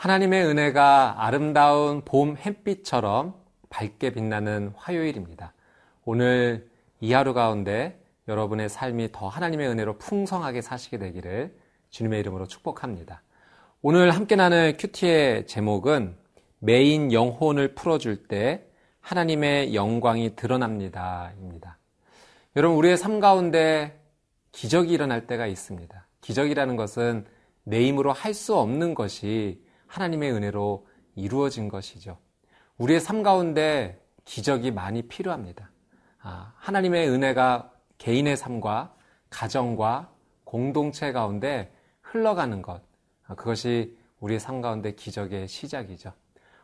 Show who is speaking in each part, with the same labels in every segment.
Speaker 1: 하나님의 은혜가 아름다운 봄 햇빛처럼 밝게 빛나는 화요일입니다. 오늘 이 하루 가운데 여러분의 삶이 더 하나님의 은혜로 풍성하게 사시게 되기를 주님의 이름으로 축복합니다. 오늘 함께 나눌 큐티의 제목은 메인 영혼을 풀어줄 때 하나님의 영광이 드러납니다. 입니다. 여러분, 우리의 삶 가운데 기적이 일어날 때가 있습니다. 기적이라는 것은 내 힘으로 할 수 없는 것이 하나님의 은혜로 이루어진 것이죠. 우리의 삶 가운데 기적이 많이 필요합니다. 아, 하나님의 은혜가 개인의 삶과 가정과 공동체 가운데 흘러가는 것, 아, 그것이 우리의 삶 가운데 기적의 시작이죠.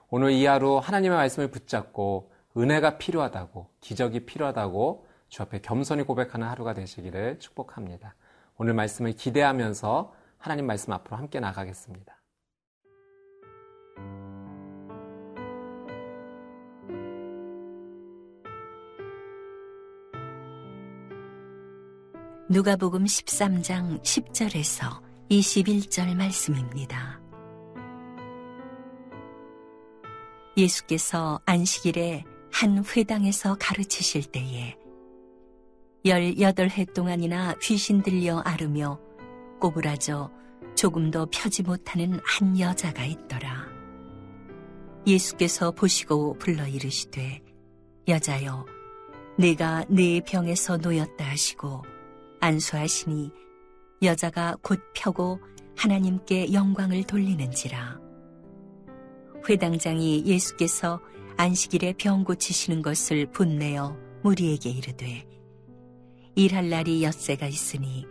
Speaker 1: 오늘 이 하루 하나님의 말씀을 붙잡고 은혜가 필요하다고, 기적이 필요하다고 주 앞에 겸손히 고백하는 하루가 되시기를 축복합니다. 오늘 말씀을 기대하면서 하나님 말씀 앞으로 함께 나가겠습니다.
Speaker 2: 누가복음 13장 10절에서 21절 말씀입니다. 예수께서 안식일에 한 회당에서 가르치실 때에 18해 동안이나 귀신 들려 앓으며 꼬부라져 조금도 펴지 못하는 한 여자가 있더라. 예수께서 보시고 불러 이르시되 여자여 내가 네 병에서 놓였다 하시고 안수하시니 여자가 곧 펴고 하나님께 영광을 돌리는지라. 회당장이 예수께서 안식일에 병 고치시는 것을 분내어 무리에게 이르되 일할 날이 엿새가 있으니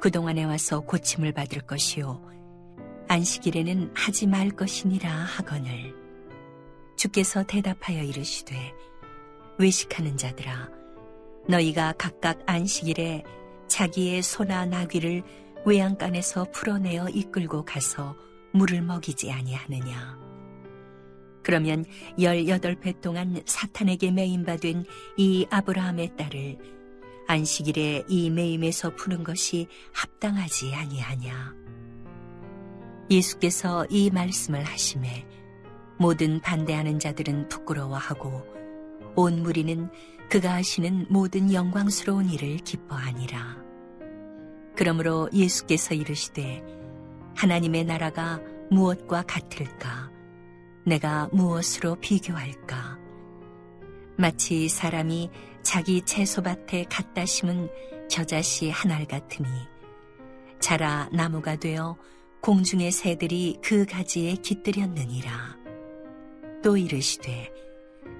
Speaker 2: 그동안에 와서 고침을 받을 것이요 안식일에는 하지 말 것이니라 하거늘 주께서 대답하여 이르시되 외식하는 자들아 너희가 각각 안식일에 자기의 소나 나귀를 외양간에서 풀어내어 이끌고 가서 물을 먹이지 아니하느냐. 그러면 열여덟 배 동안 사탄에게 매임받은 이 아브라함의 딸을 안식일에 이 매임에서 푸는 것이 합당하지 아니하냐. 예수께서 이 말씀을 하심에 모든 반대하는 자들은 부끄러워하고 온 무리는 그가 하시는 모든 영광스러운 일을 기뻐하니라. 그러므로 예수께서 이르시되 하나님의 나라가 무엇과 같을까? 내가 무엇으로 비교할까? 마치 사람이 자기 채소밭에 갖다 심은 겨자씨 한 알 같으니 자라 나무가 되어 공중의 새들이 그 가지에 깃들였느니라. 또 이르시되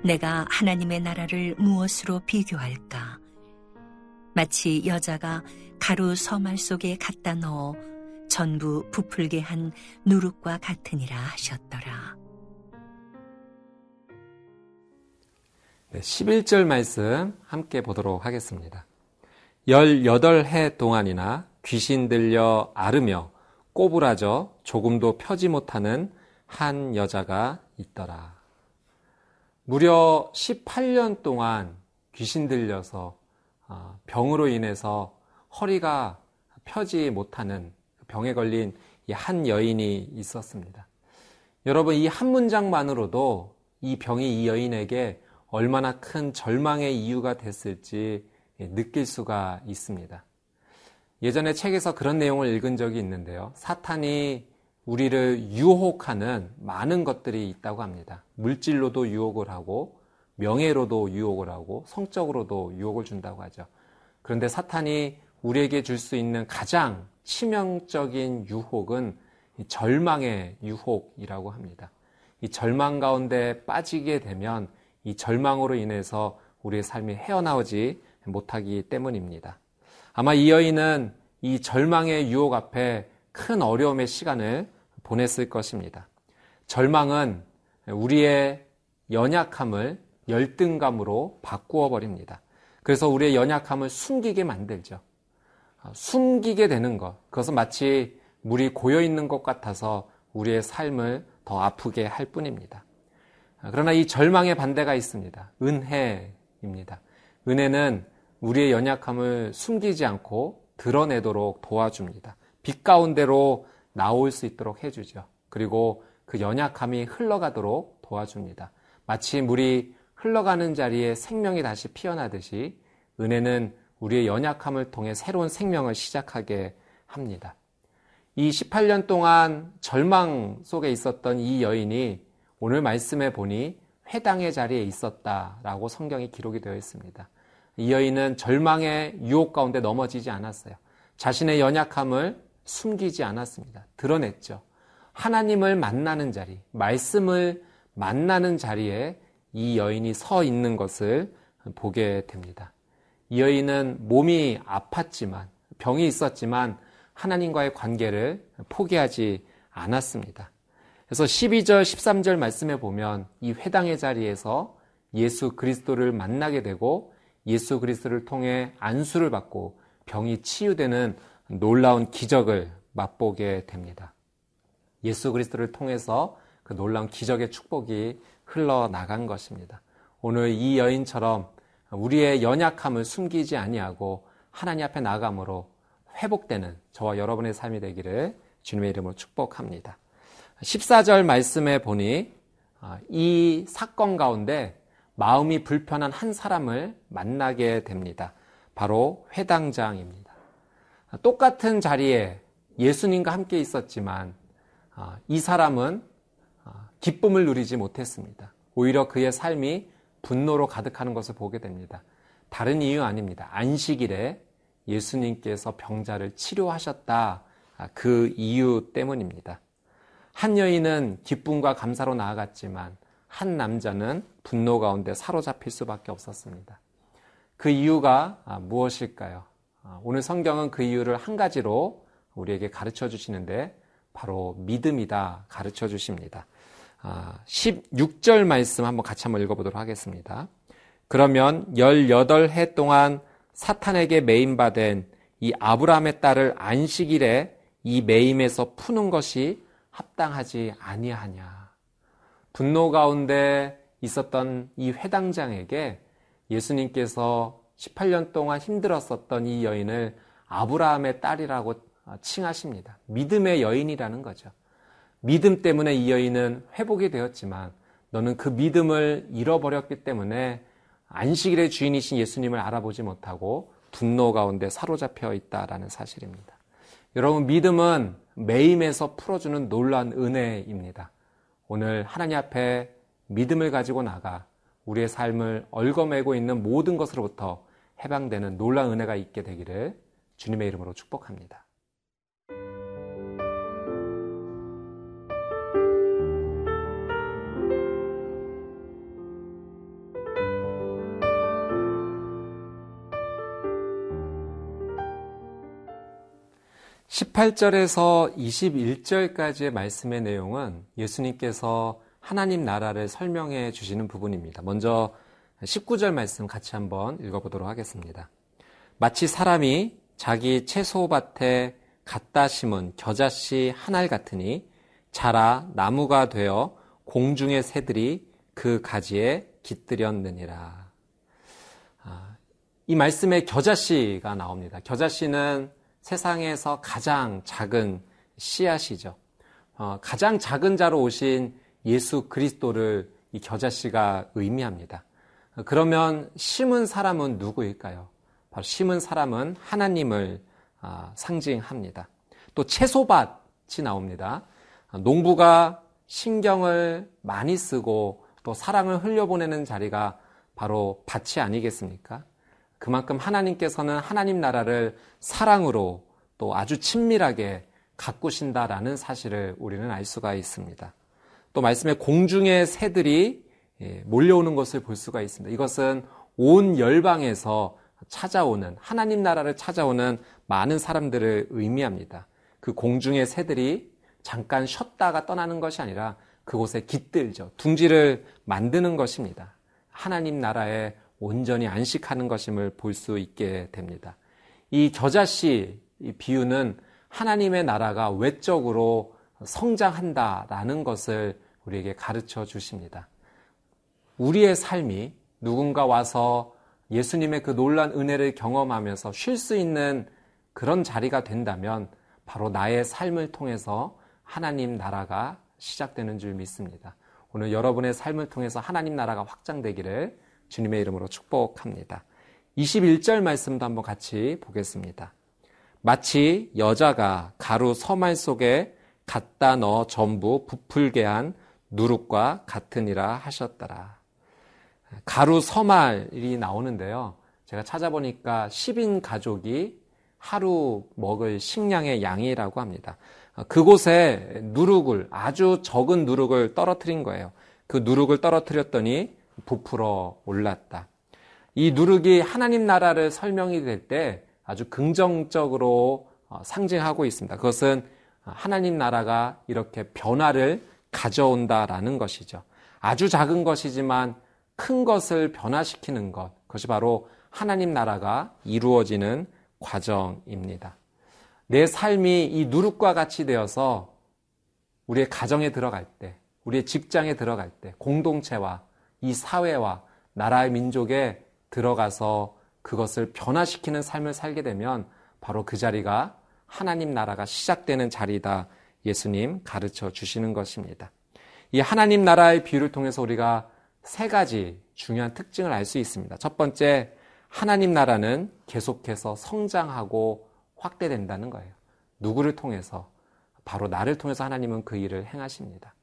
Speaker 2: 내가 하나님의 나라를 무엇으로 비교할까? 마치 여자가 가루 서말 속에 갖다 넣어 전부 부풀게 한 누룩과 같으니라 하셨더라.
Speaker 1: 네, 11절 말씀 함께 보도록 하겠습니다. 18해 동안이나 귀신 들려 앓으며 꼬부라져 조금도 펴지 못하는 한 여자가 있더라. 무려 18년 동안 귀신 들려서 아, 병으로 인해서 허리가 펴지 못하는 병에 걸린 이한 여인이 있었습니다. 여러분, 이 한 문장만으로도 이 병이 이 여인에게 얼마나 큰 절망의 이유가 됐을지 느낄 수가 있습니다. 예전에 책에서 그런 내용을 읽은 적이 있는데요. 사탄이 우리를 유혹하는 많은 것들이 있다고 합니다. 물질로도 유혹을 하고, 명예로도 유혹을 하고, 성적으로도 유혹을 준다고 하죠. 그런데 사탄이 우리에게 줄 수 있는 가장 치명적인 유혹은 절망의 유혹이라고 합니다. 이 절망 가운데 빠지게 되면 이 절망으로 인해서 우리의 삶이 헤어나오지 못하기 때문입니다. 아마 이 여인은 이 절망의 유혹 앞에 큰 어려움의 시간을 보냈을 것입니다. 절망은 우리의 연약함을 열등감으로 바꾸어 버립니다. 그래서 우리의 연약함을 숨기게 만들죠. 아, 숨기게 되는 것. 그것은 마치 물이 고여 있는 것 같아서 우리의 삶을 더 아프게 할 뿐입니다. 아, 그러나 이 절망의 반대가 있습니다. 은혜입니다. 은혜는 우리의 연약함을 숨기지 않고 드러내도록 도와줍니다. 빛 가운데로 나올 수 있도록 해주죠. 그리고 그 연약함이 흘러가도록 도와줍니다. 마치 물이 흘러가는 자리에 생명이 다시 피어나듯이 은혜는 우리의 연약함을 통해 새로운 생명을 시작하게 합니다. 이 18년 동안 절망 속에 있었던 이 여인이 오늘 말씀에 보니 회당의 자리에 있었다라고 성경이 기록이 되어 있습니다. 이 여인은 절망의 유혹 가운데 넘어지지 않았어요. 자신의 연약함을 숨기지 않았습니다. 드러냈죠. 하나님을 만나는 자리, 말씀을 만나는 자리에 이 여인이 서 있는 것을 보게 됩니다. 이 여인은 몸이 아팠지만, 병이 있었지만 하나님과의 관계를 포기하지 않았습니다. 그래서 12절, 13절 말씀에 보면 이 회당의 자리에서 예수 그리스도를 만나게 되고 예수 그리스도를 통해 안수를 받고 병이 치유되는 놀라운 기적을 맛보게 됩니다. 예수 그리스도를 통해서 그 놀라운 기적의 축복이 흘러나간 것입니다. 오늘 이 여인처럼 우리의 연약함을 숨기지 아니하고 하나님 앞에 나감으로 회복되는 저와 여러분의 삶이 되기를 주님의 이름으로 축복합니다. 14절 말씀에 보니 아, 이 사건 가운데 마음이 불편한 한 사람을 만나게 됩니다. 바로 회당장입니다. 똑같은 자리에 예수님과 함께 있었지만 아, 이 사람은 아, 기쁨을 누리지 못했습니다. 오히려 그의 삶이 분노로 가득하는 것을 보게 됩니다. 다른 이유 아닙니다. 안식일에 예수님께서 병자를 치료하셨다. 아, 그 이유 때문입니다. 한 여인은 기쁨과 감사로 나아갔지만 한 남자는 분노 가운데 사로잡힐 수밖에 없었습니다. 그 이유가 무엇일까요? 오늘 성경은 그 이유를 한 가지로 우리에게 가르쳐 주시는데 바로 믿음이다 가르쳐 주십니다. 16절 아, 말씀 한번 같이 한번 읽어보도록 하겠습니다. 그러면 18해 동안 사탄에게 매임받은 이 아브라함의 딸을 안식일에 이 매임에서 푸는 것이 합당하지 아니하냐. 분노 가운데 있었던 이 회당장에게 예수님께서 18년 동안 힘들었었던 이 여인을 아브라함의 딸이라고 칭하십니다. 믿음의 여인이라는 거죠. 믿음 때문에 이 여인은 회복이 되었지만 너는 그 믿음을 잃어버렸기 때문에 안식일의 주인이신 예수님을 알아보지 못하고 분노 가운데 사로잡혀 있다라는 사실입니다. 여러분, 믿음은 매임에서 풀어주는 놀라운 은혜입니다. 오늘 하나님 앞에 믿음을 가지고 나가 우리의 삶을 얽어매고 있는 모든 것으로부터 해방되는 놀라운 은혜가 있게 되기를 주님의 이름으로 축복합니다. 18절에서 21절까지의 말씀의 내용은 예수님께서 하나님 나라를 설명해 주시는 부분입니다. 먼저 19절 말씀 같이 한번 읽어보도록 하겠습니다. 마치 사람이 자기 채소밭에 갖다 심은 겨자씨 한 알 같으니 자라 나무가 되어 공중의 새들이 그 가지에 깃들였느니라. 아, 이 말씀에 겨자씨가 나옵니다. 겨자씨는 세상에서 가장 작은 씨앗이죠. 어, 가장 작은 자로 오신 예수 그리스도를 이 겨자씨가 의미합니다. 그러면 심은 사람은 누구일까요? 바로 심은 사람은 하나님을 아, 상징합니다. 또 채소밭이 나옵니다. 농부가 신경을 많이 쓰고 또 사랑을 흘려보내는 자리가 바로 밭이 아니겠습니까? 그만큼 하나님께서는 하나님 나라를 사랑으로 또 아주 친밀하게 가꾸신다라는 사실을 우리는 알 수가 있습니다. 또 말씀에 공중의 새들이 예, 몰려오는 것을 볼 수가 있습니다. 이것은 온 열방에서 찾아오는 하나님 나라를 찾아오는 많은 사람들을 의미합니다. 그 공중의 새들이 잠깐 쉬었다가 떠나는 것이 아니라 그곳에 깃들죠. 둥지를 만드는 것입니다. 하나님 나라의 온전히 안식하는 것임을 볼 수 있게 됩니다. 이 겨자씨 비유는 하나님의 나라가 외적으로 성장한다라는 것을 우리에게 가르쳐 주십니다. 우리의 삶이 누군가 와서 예수님의 그 놀란 은혜를 경험하면서 쉴 수 있는 그런 자리가 된다면 바로 나의 삶을 통해서 하나님 나라가 시작되는 줄 믿습니다. 오늘 여러분의 삶을 통해서 하나님 나라가 확장되기를 주님의 이름으로 축복합니다. 21절 말씀도 한번 같이 보겠습니다. 마치 여자가 가루 서말 속에 갖다 넣어 전부 부풀게 한 누룩과 같으니라 하셨더라. 가루 서말이 나오는데요. 제가 찾아보니까 10인 가족이 하루 먹을 식량의 양이라고 합니다. 그곳에 누룩을 아주 적은 누룩을 떨어뜨린 거예요. 그 누룩을 떨어뜨렸더니 부풀어 올랐다. 이 누룩이 하나님 나라를 설명이 될 때 아주 긍정적으로 어, 상징하고 있습니다. 그것은 하나님 나라가 이렇게 변화를 가져온다라는 것이죠. 아주 작은 것이지만 큰 것을 변화시키는 것. 그것이 바로 하나님 나라가 이루어지는 과정입니다. 내 삶이 이 누룩과 같이 되어서 우리의 가정에 들어갈 때, 우리의 직장에 들어갈 때, 공동체와 이 사회와 나라의 민족에 들어가서 그것을 변화시키는 삶을 살게 되면 바로 그 자리가 하나님 나라가 시작되는 자리다. 예수님 가르쳐 주시는 것입니다. 이 하나님 나라의 비유를 통해서 우리가 세 가지 중요한 특징을 알 수 있습니다. 첫 번째, 하나님 나라는 계속해서 성장하고 확대된다는 거예요. 누구를 통해서? 바로 나를 통해서 하나님은 그 일을 행하십니다.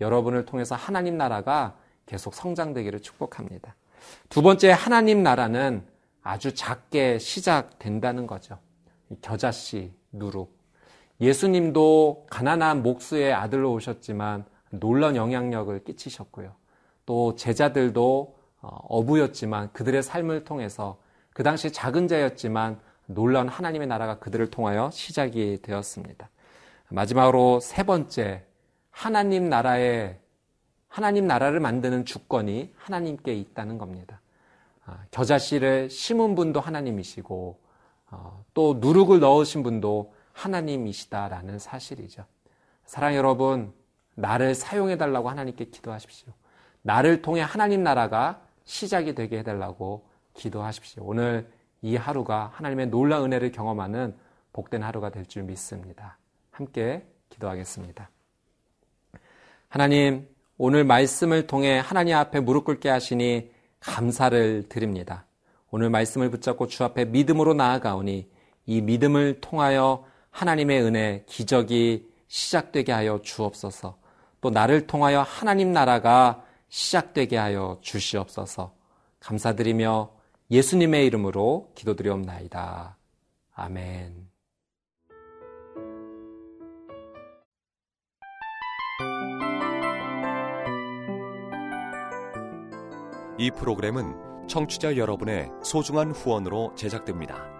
Speaker 1: 여러분을 통해서 하나님 나라가 계속 성장되기를 축복합니다. 두 번째, 하나님 나라는 아주 작게 시작된다는 거죠. 겨자씨, 누룩. 예수님도 가난한 목수의 아들로 오셨지만 놀라운 영향력을 끼치셨고요. 또 제자들도 어, 어부였지만 그들의 삶을 통해서 그 당시 작은 자였지만 놀라운 하나님의 나라가 그들을 통하여 시작이 되었습니다. 마지막으로 세 번째, 하나님 나라의 하나님 나라를 만드는 주권이 하나님께 있다는 겁니다. 아, 겨자씨를 심은 분도 하나님이시고 어, 또 누룩을 넣으신 분도 하나님이시다라는 사실이죠. 사랑 여러분, 나를 사용해 달라고 하나님께 기도하십시오. 나를 통해 하나님 나라가 시작이 되게 해달라고 기도하십시오. 오늘 이 하루가 하나님의 놀라운 은혜를 경험하는 복된 하루가 될 줄 믿습니다. 함께 기도하겠습니다. 하나님, 오늘 말씀을 통해 하나님 앞에 무릎 꿇게 하시니 감사를 드립니다. 오늘 말씀을 붙잡고 주 앞에 믿음으로 나아가오니 이 믿음을 통하여 하나님의 은혜, 기적이 시작되게 하여 주옵소서. 또 나를 통하여 하나님 나라가 시작되게 하여 주시옵소서. 감사드리며 예수님의 이름으로 기도드리옵나이다. 아멘.
Speaker 3: 이 프로그램은 청취자 여러분의 소중한 후원으로 제작됩니다.